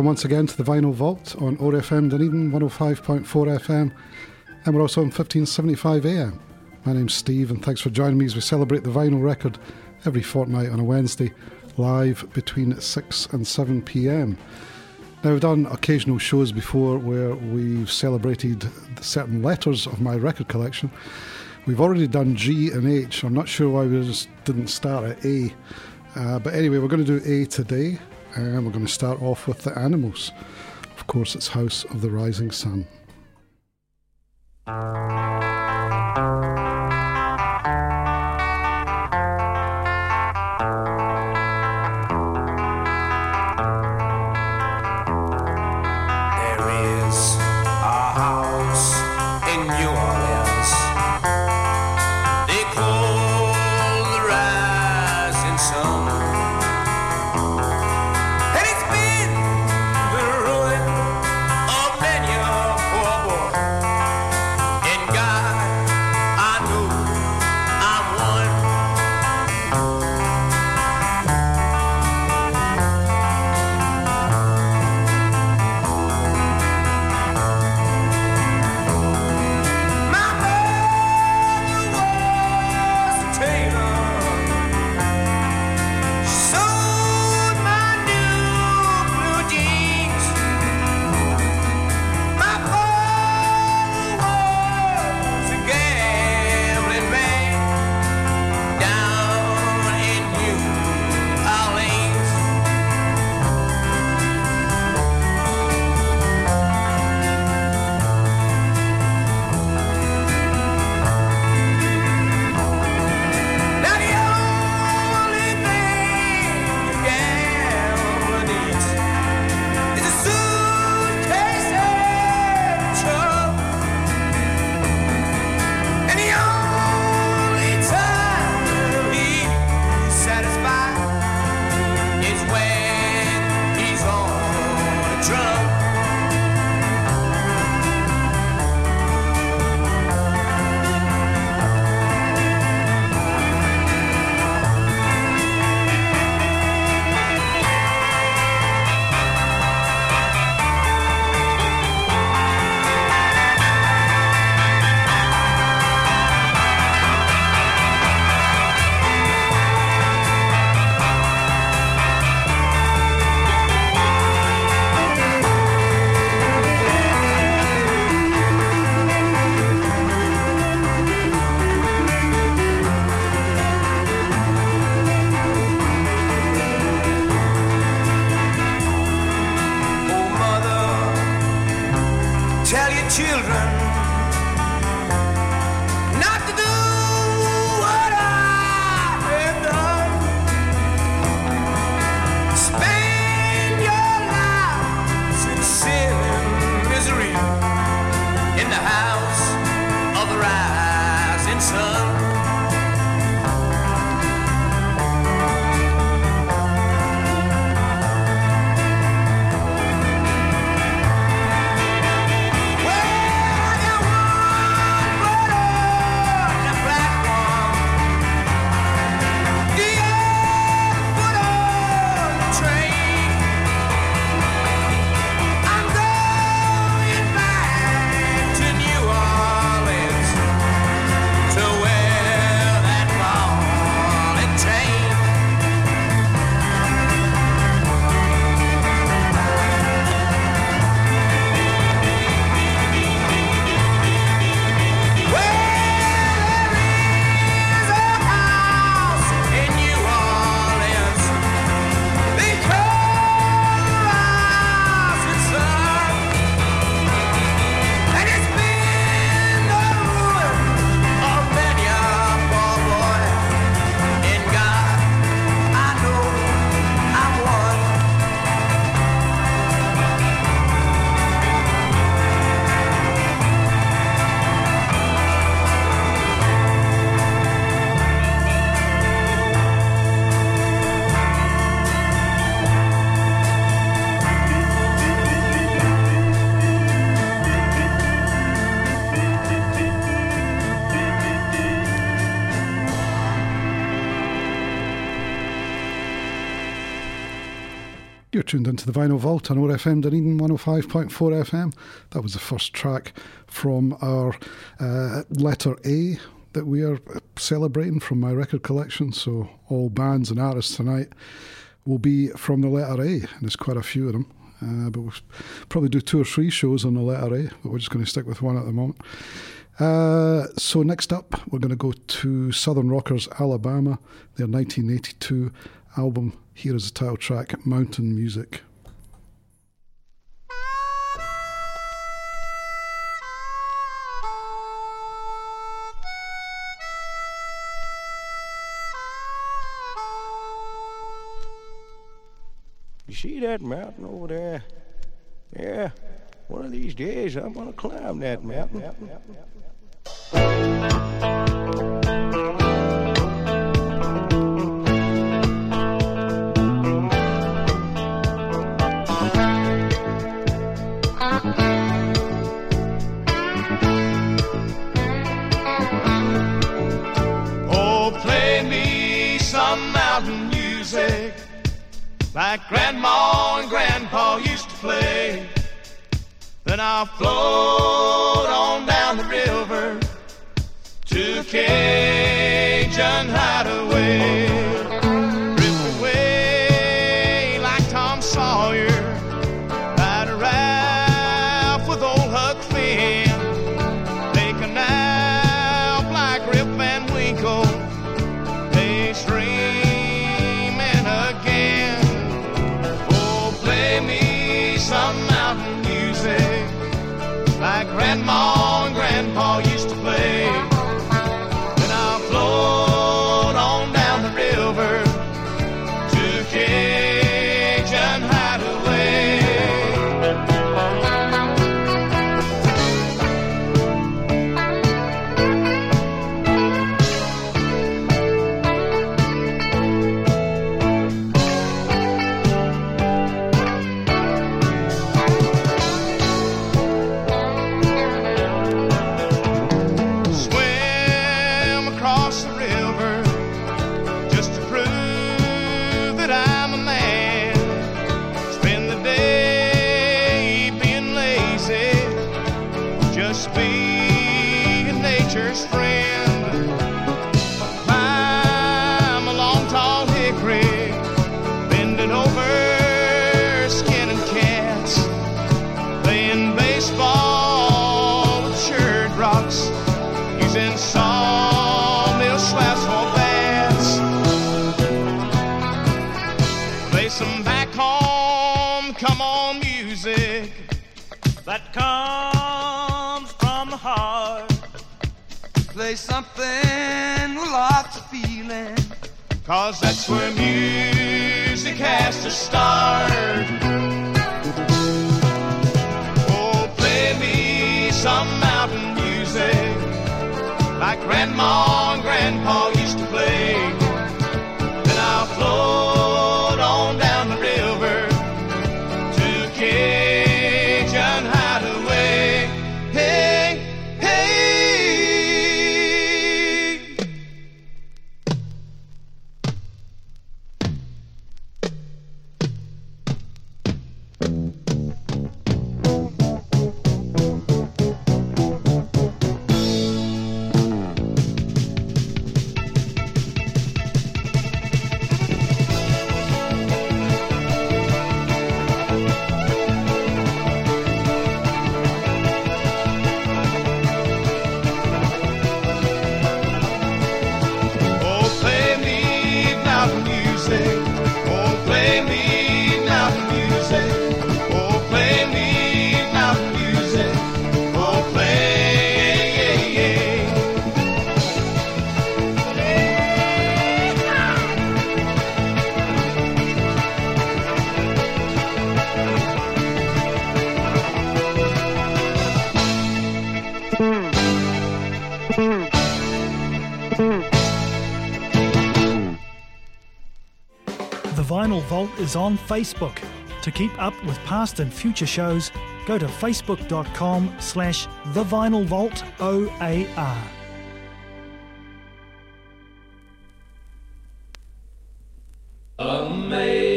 Welcome once again to the Vinyl Vault on OAR FM Dunedin 105.4 FM and we're also on 1575 AM. My name's Steve and thanks for joining me as we celebrate the vinyl record every fortnight on a Wednesday live between 6 and 7 pm. Now, we've done occasional shows before where we've celebrated certain letters of my record collection. We've already done G and H. I'm not sure why we just didn't start at A. Uh, but anyway, we're going to do A today and we're going to start off with the animals. Of course, it's House of the Rising Sun. Tuned into the Vinyl Vault on OAR FM Dunedin 105.4 FM. That was the first track from our uh, letter A that we are celebrating from my record collection. So all bands and artists tonight will be from the letter A, and there's quite a few of them. Uh, but we'll probably do two or three shows on the letter A, but we're just going to stick with one at the moment. Uh, so next up, we're going to go to Southern Rockers, Alabama, their 1982 album here is the title track, Mountain Music. You see that mountain over there? Yeah, one of these days I'm gonna climb that mountain. Like Grandma and Grandpa used to play. Then I'll float on down the river to Cajun Cause that's where music has to start. Oh, play me some mountain music like Grandma and Grandpa is on Facebook. To keep up with past and future shows, go to facebook.com slash The Vinyl Vault OAR. Amazing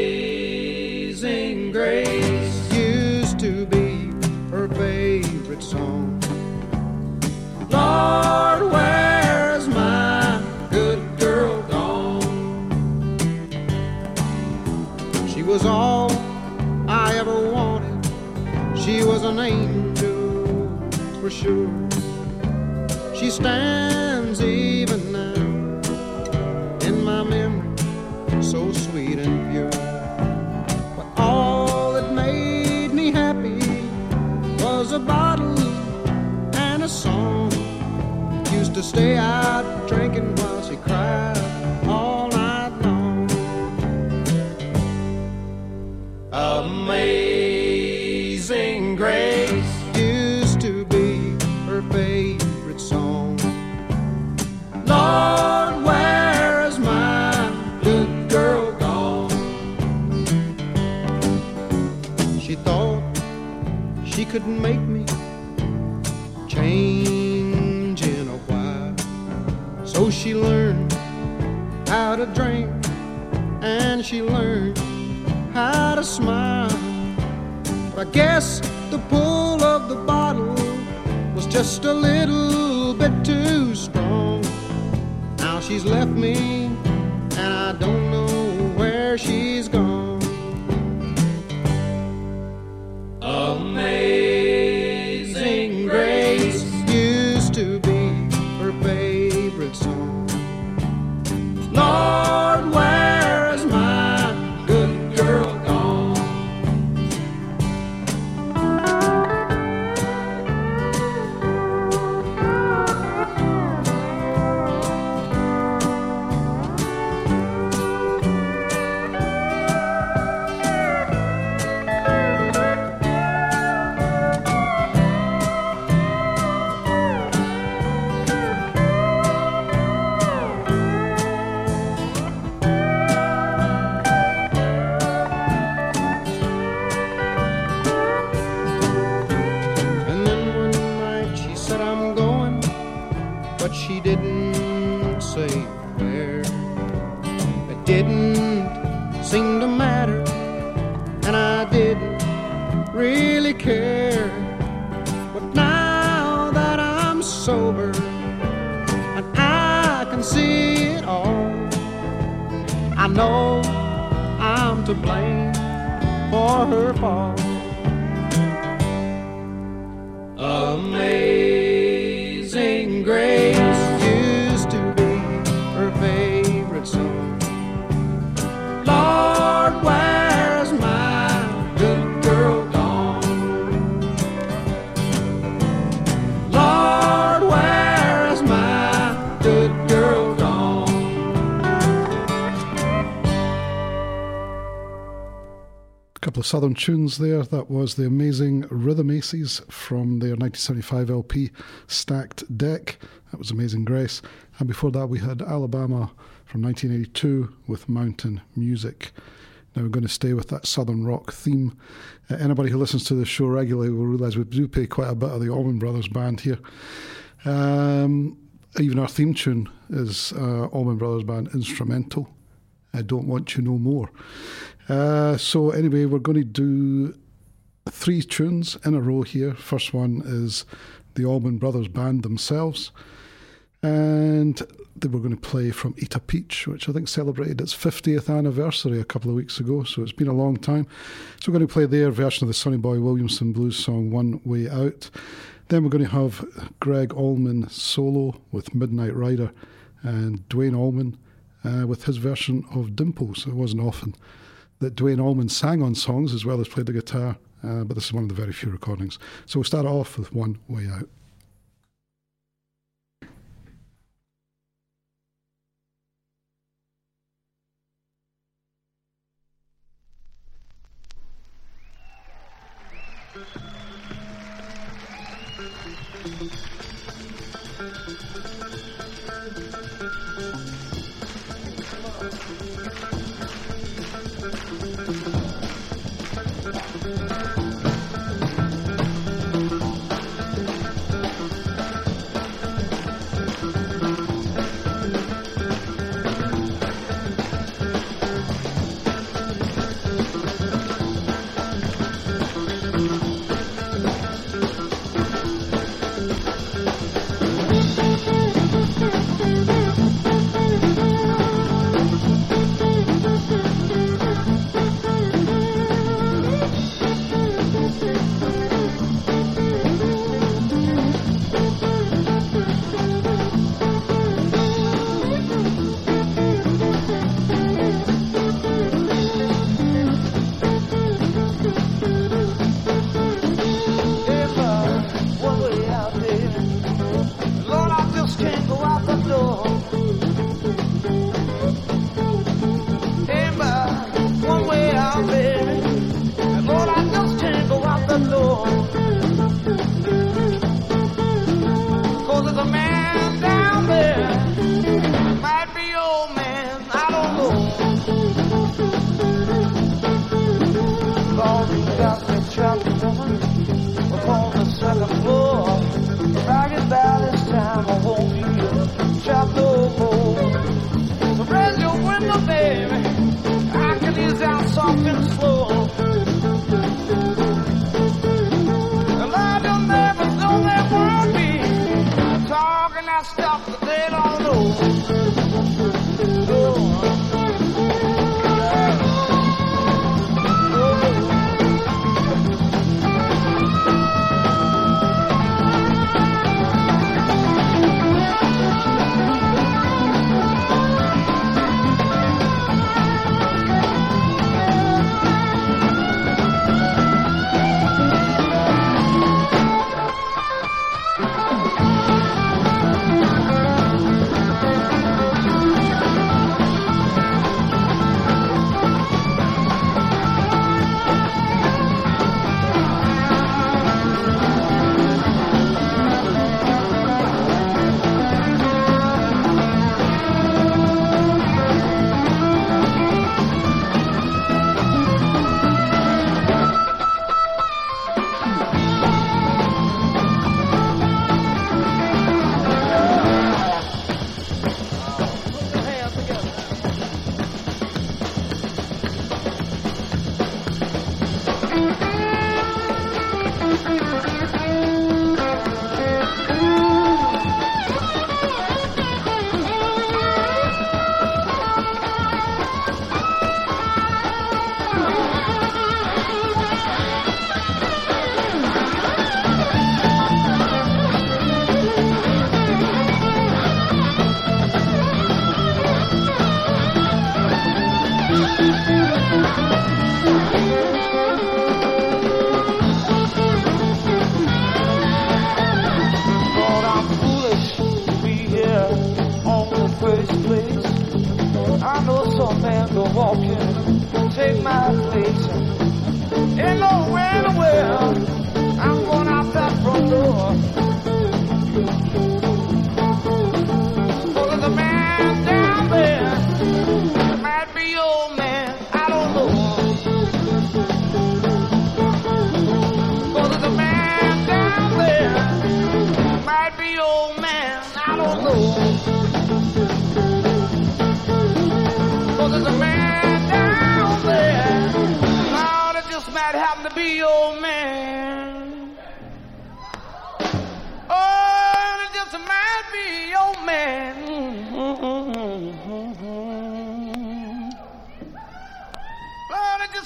was sure. She stands smile. But I guess the pull of the bottle was just a little bit too strong. Now she's left me and I southern tunes there. That was the amazing Rhythm Aces from their 1975 LP Stacked Deck. That was Amazing Grace. And before that, we had Alabama from 1982 with Mountain Music. Now we're going to stay with that southern rock theme. Uh, anybody who listens to the show regularly will realise we do play quite a bit of the Allman Brothers band here. Um, even our theme tune is uh, Allman Brothers Band instrumental. I don't want you no more. Uh, so anyway, we're going to do three tunes in a row here. First one is the Allman Brothers Band themselves, and they were going to play from Eat a Peach, which I think celebrated its 50th anniversary a couple of weeks ago. So it's been a long time. So we're going to play their version of the Sonny Boy Williamson blues song "One Way Out." Then we're going to have Gregg Allman solo with Midnight Rider, and Duane Allman uh, with his version of Dimples. It wasn't often that Duane Allman sang on songs as well as played the guitar, uh, but this is one of the very few recordings. So we'll start off with One Way Out.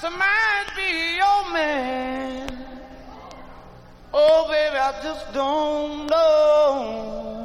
I might be your man. Oh, baby, I just don't know.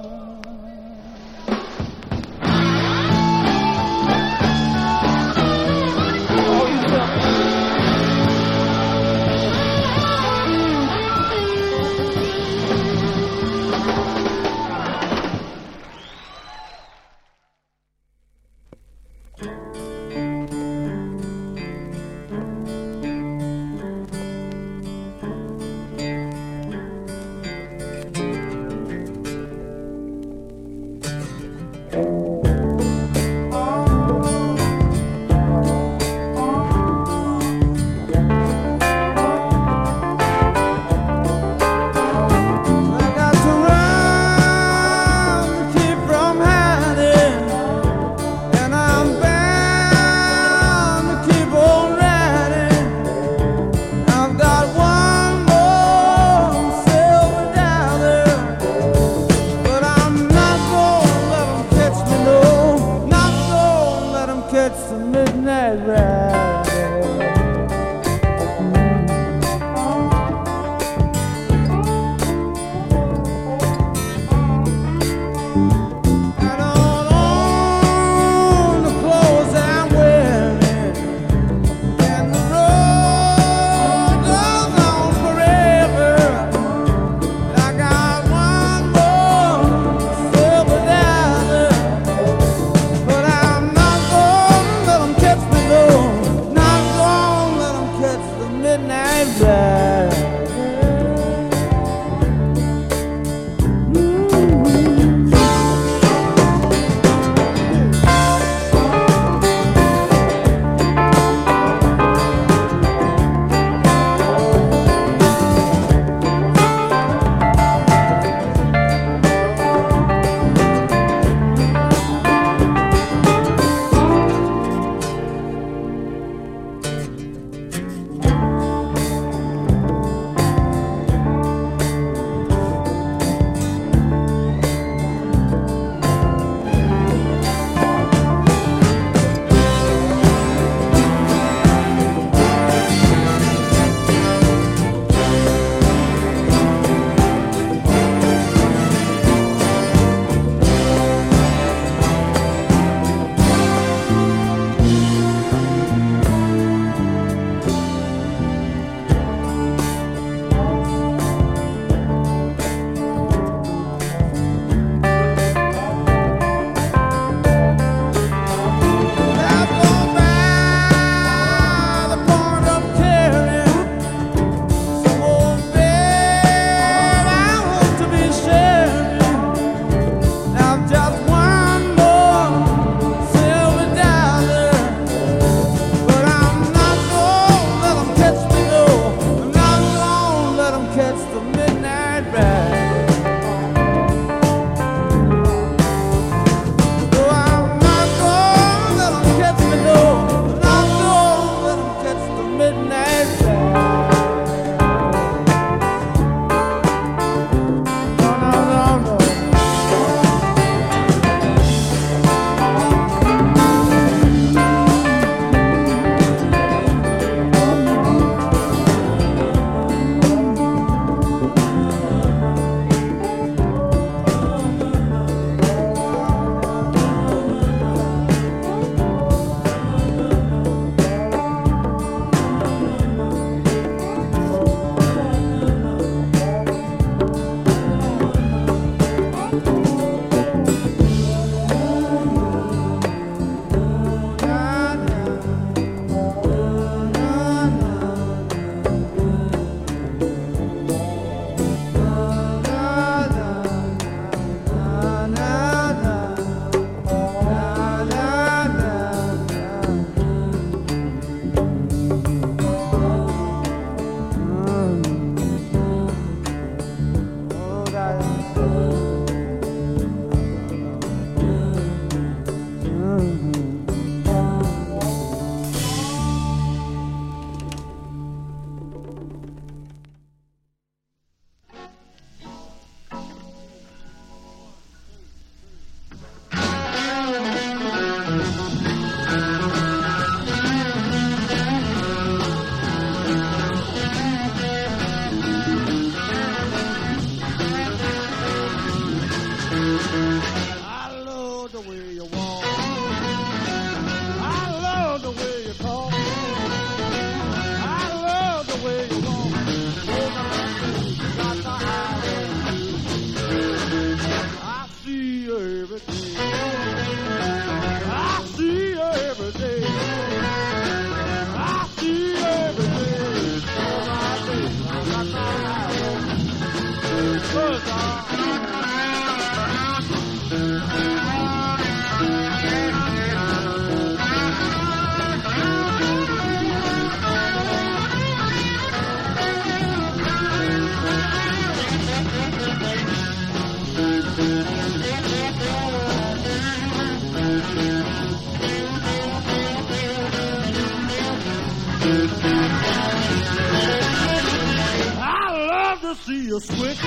See you switch. I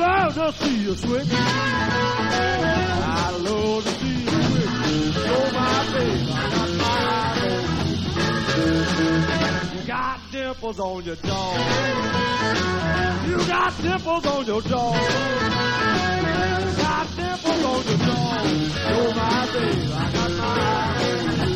love to see you switch. I love to see you switch. You're my baby. I got my baby. You got dimples on your jaw. You got dimples on your jaw. You got dimples on your jaw. You're my baby. I got my baby.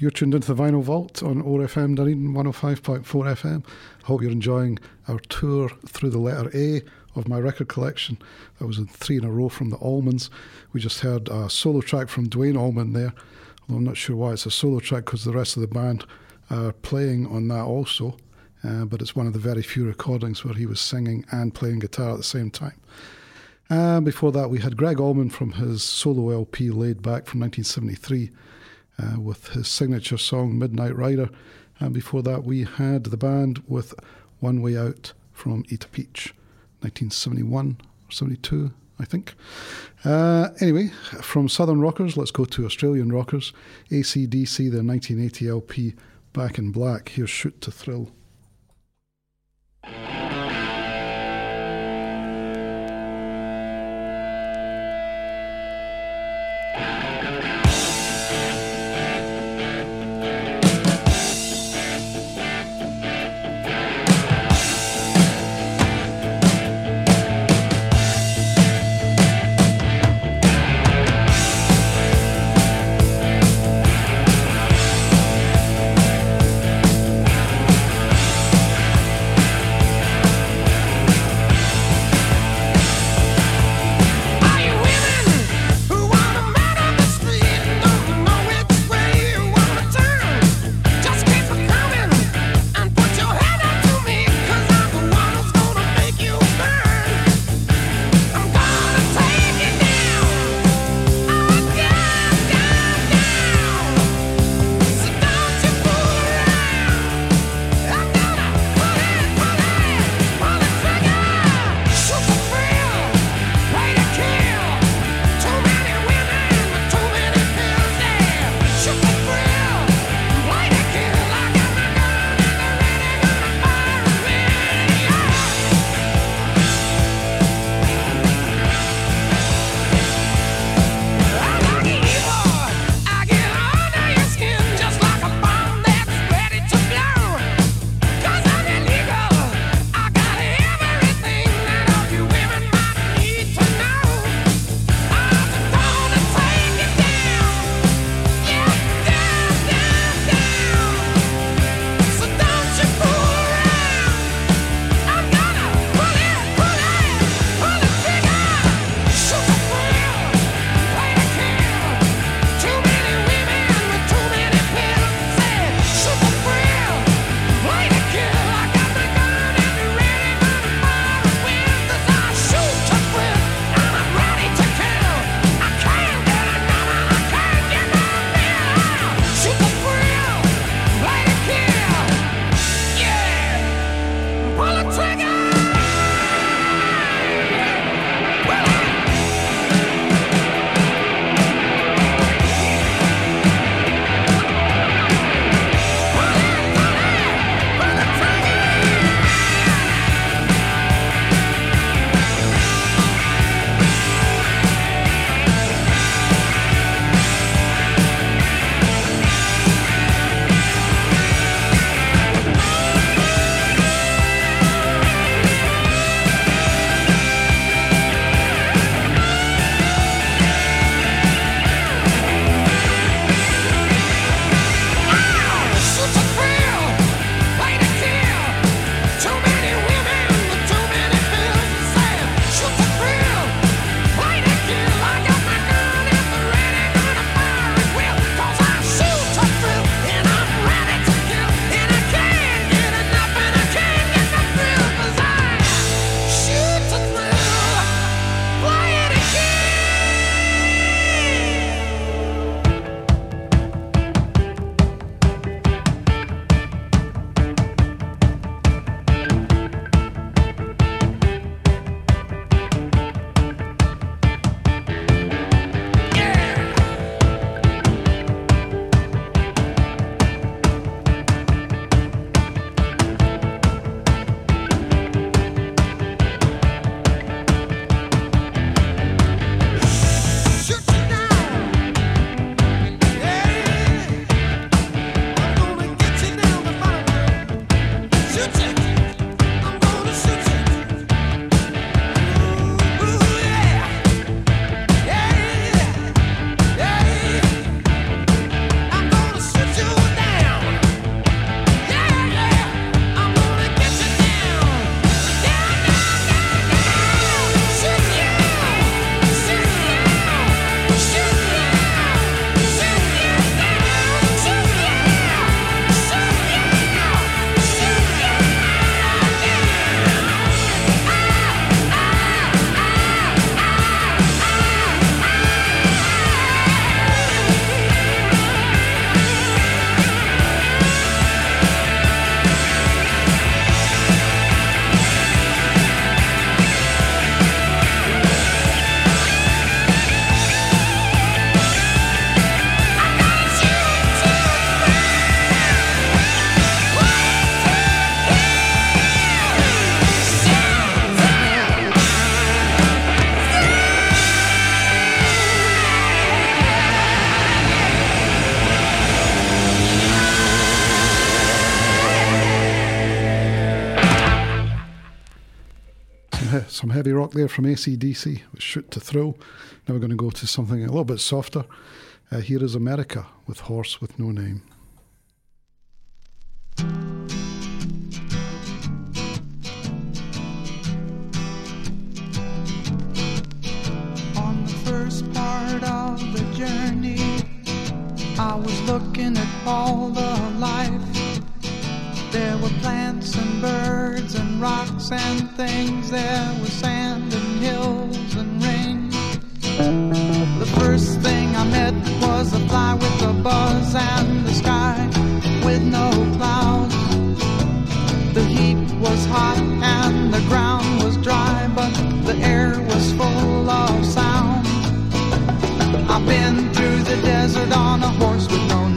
You're tuned into the Vinyl Vault on OAR FM Dunedin 105.4 FM. I hope you're enjoying our tour through the letter A of my record collection. That was in three in a row from the Allmans. We just heard a solo track from Duane Allman there, although I'm not sure why it's a solo track because the rest of the band are playing on that also. Uh, but it's one of the very few recordings where he was singing and playing guitar at the same time. Uh, before that, we had Gregg Allman from his solo LP Laid Back from 1973 uh, with his signature song Midnight Rider. And before that, we had the band with One Way Out from Eat a Peach, 1971 or 72, I think. Uh, anyway, from Southern Rockers, let's go to Australian Rockers. ACDC, their 1980 LP Back in Black. Here's Shoot to Thrill. there from ACDC, Shoot to Thrill. Now we're going to go to something a little bit softer. Uh, here is America with Horse with No Name. On the first part of the journey, I was looking at all the life there were plants and birds and rocks and things. There was sand and hills and rain. The first thing I met was a fly with a buzz and the sky with no clouds. The heat was hot and the ground was dry, but the air was full of sound. I've been through the desert on a horse with no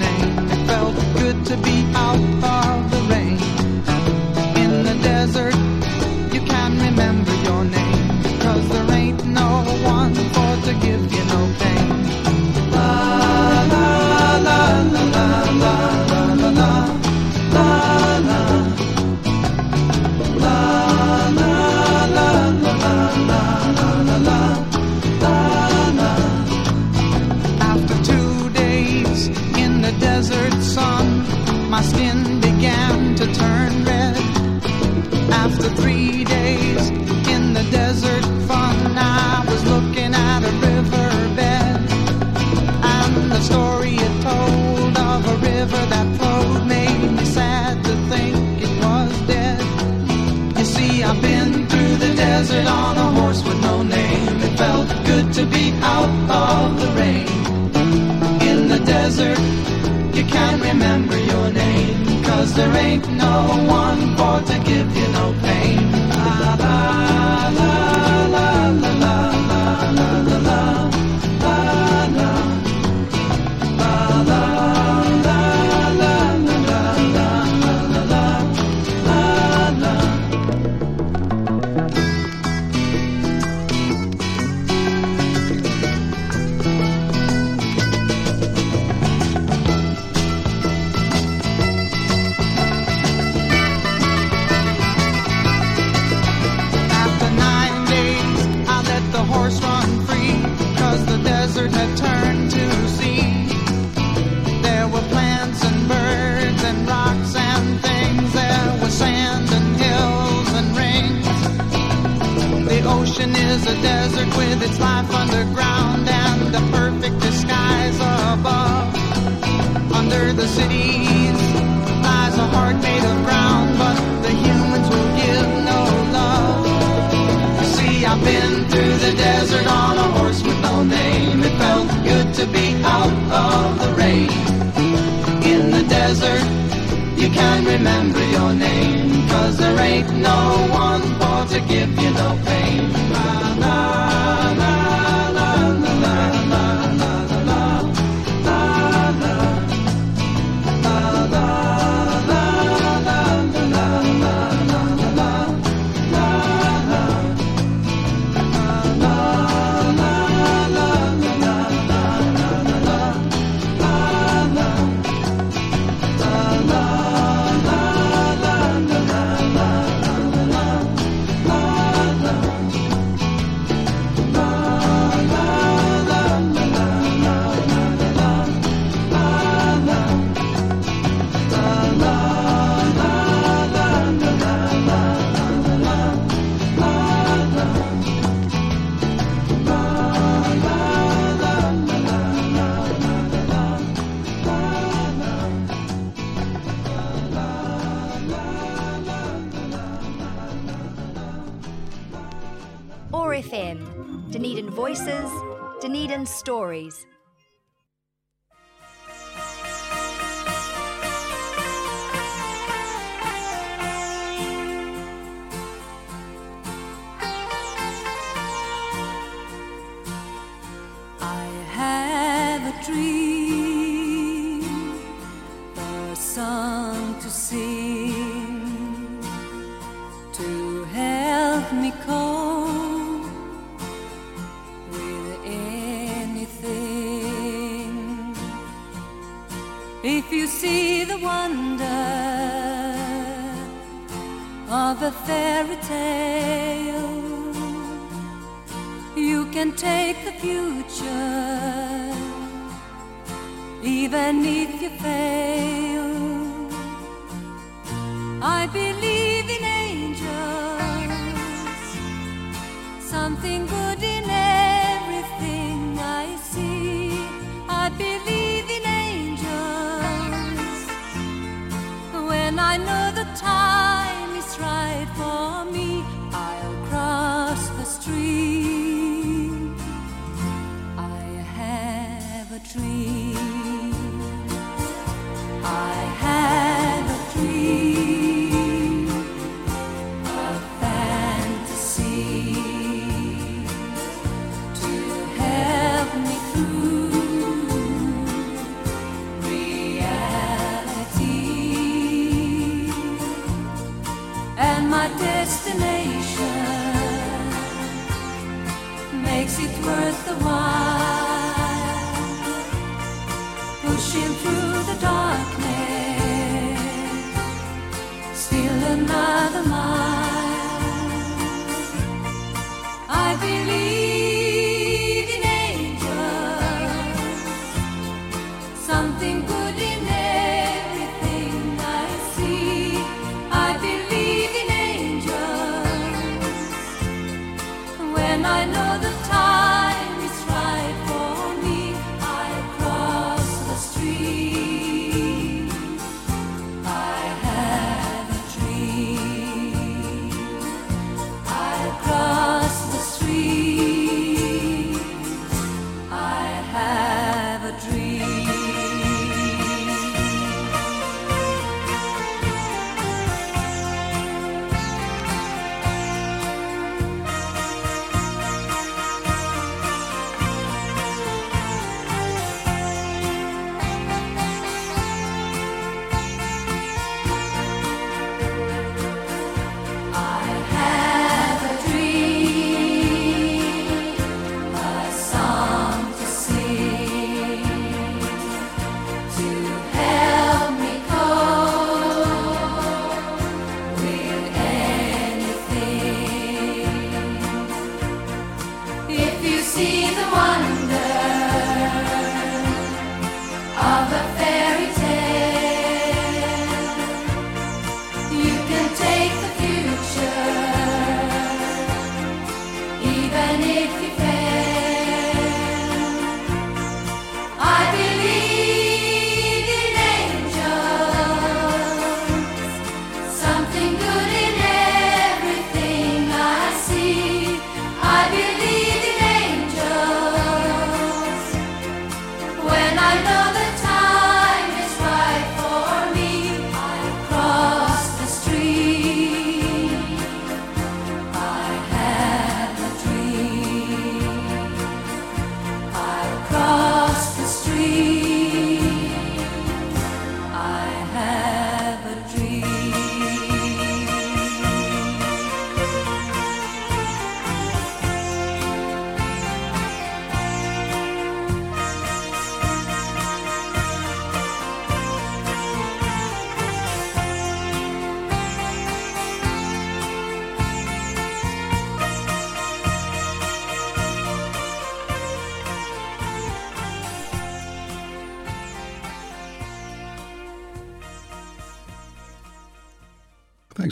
stories.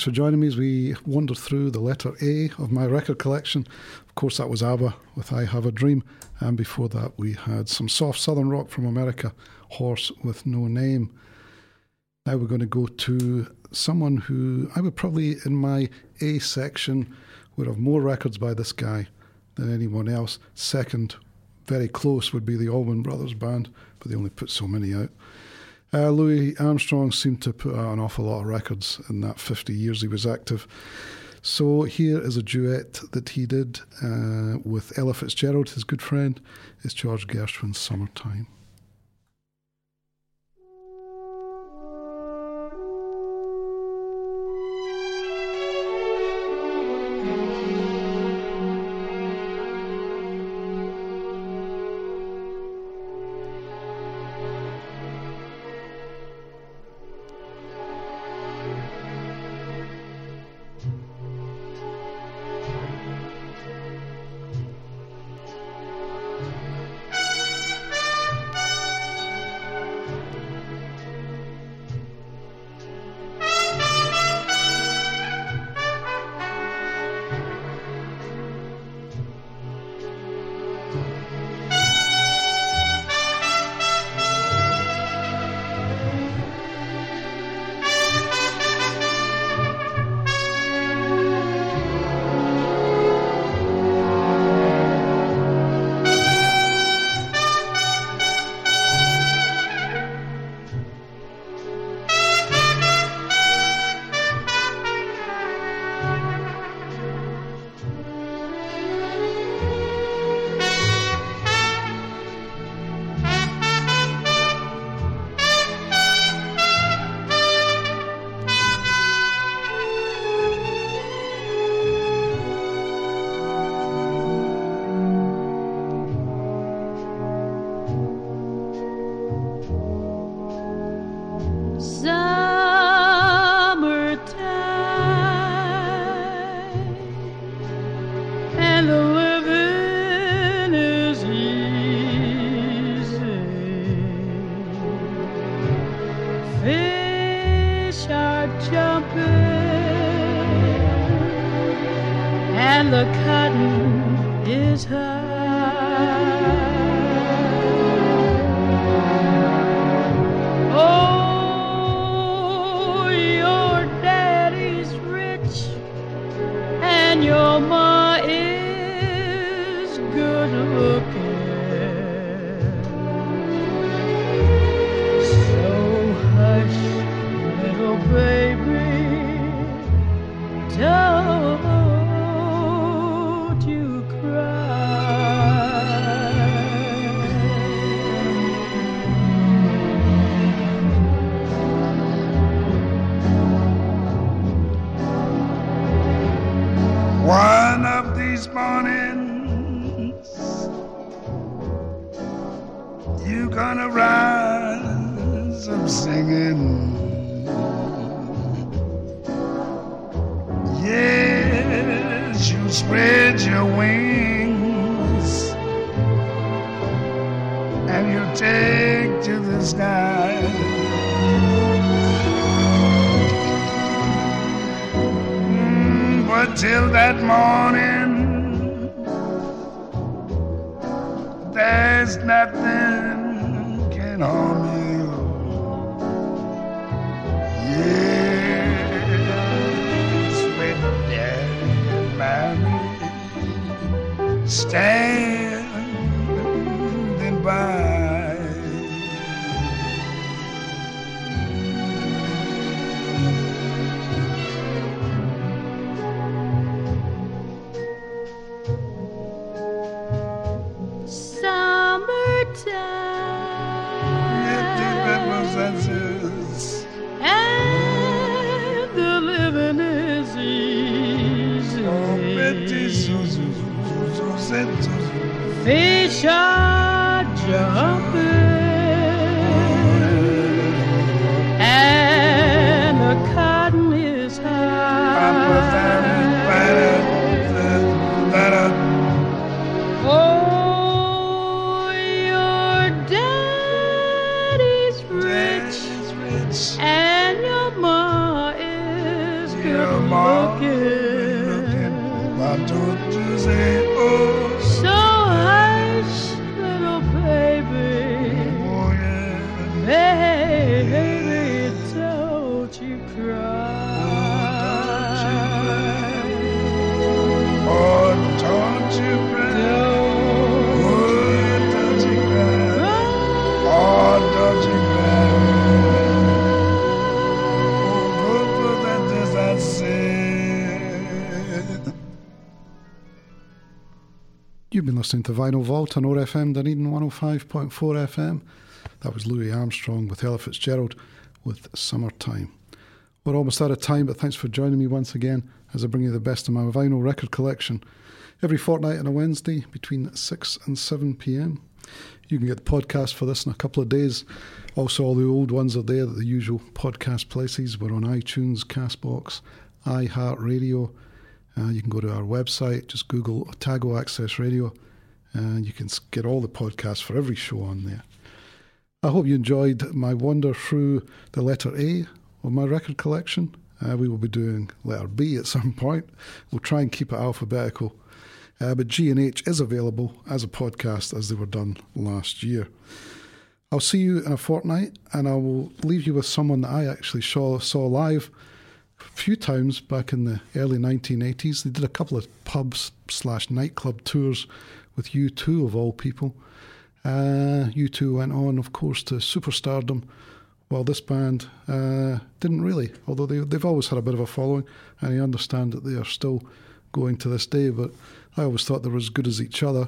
Thanks for joining me as we wander through the letter A of my record collection. Of course, that was ABBA with I Have a Dream, and before that, we had some soft southern rock from America, Horse with No Name. Now we're going to go to someone who I would probably, in my A section, would have more records by this guy than anyone else. Second, very close, would be the Allman Brothers Band, but they only put so many out. Uh, Louis Armstrong seemed to put out an awful lot of records in that 50 years he was active. So here is a duet that he did uh, with Ella Fitzgerald, his good friend. It's George Gershwin's Summertime. Standing listening to Vinyl Vault on OAR FM Dunedin 105.4 FM. That was Louis Armstrong with Ella Fitzgerald with Summertime. We're almost out of time, but thanks for joining me once again as I bring you the best of my vinyl record collection every fortnight on a Wednesday between 6 and 7 pm. You can get the podcast for this in a couple of days. Also, all the old ones are there at the usual podcast places. We're on iTunes, Castbox, iHeartRadio. Uh, you can go to our website, just Google Otago Access Radio, and you can get all the podcasts for every show on there. I hope you enjoyed my wander through the letter A of my record collection. Uh, we will be doing letter B at some point. We'll try and keep it alphabetical. Uh, but G and H is available as a podcast as they were done last year. I'll see you in a fortnight, and I will leave you with someone that I actually saw, saw live a few times back in the early 1980s. They did a couple of pubs slash nightclub tours with U2 of all people. Uh, U2 went on, of course, to superstardom, while this band uh, didn't really, although they, they've always had a bit of a following, and I understand that they are still going to this day, but I always thought they were as good as each other.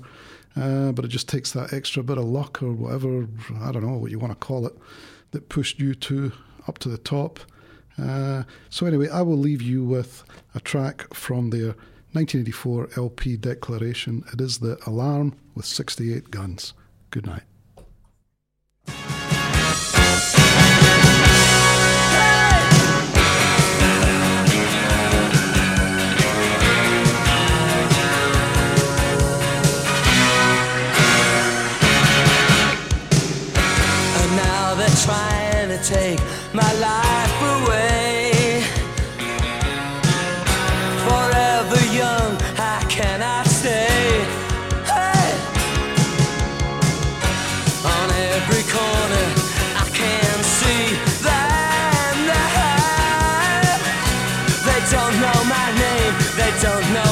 Uh, but it just takes that extra bit of luck or whatever, I don't know what you want to call it, that pushed U2 up to the top. Uh, so, anyway, I will leave you with a track from their 1984 LP declaration. It is The Alarm with 68 Guns. Good night. My life don't know.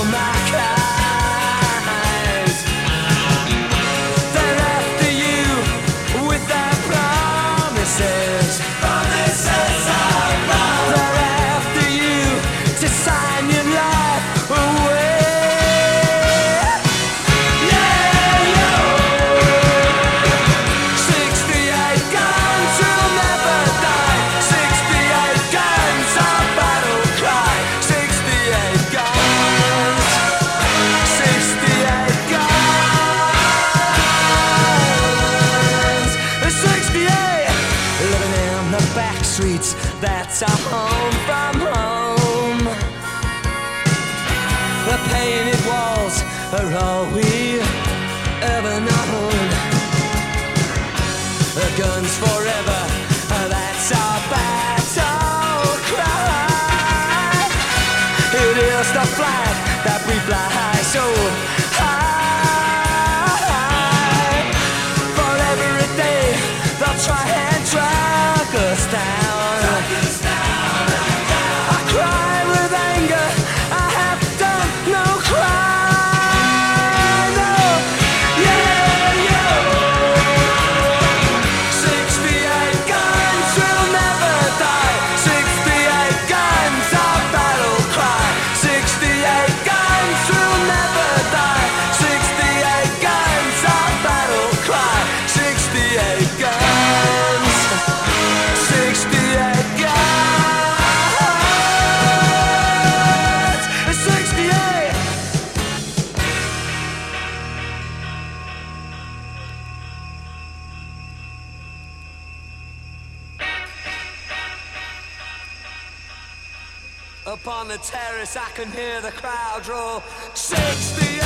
can hear the crowd roar 68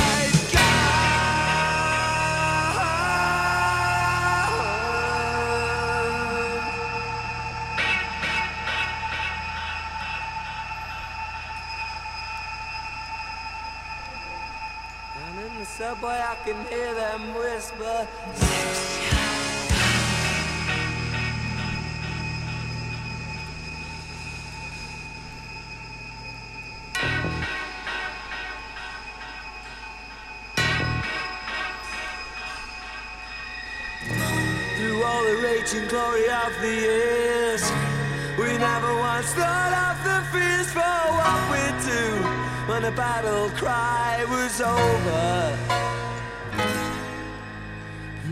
subway, I can hear them whisper. glory of the years. We never once thought of the fears for what we do when the battle cry was over.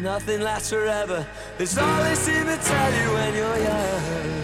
Nothing lasts forever. There's all they seem to tell you when you're young.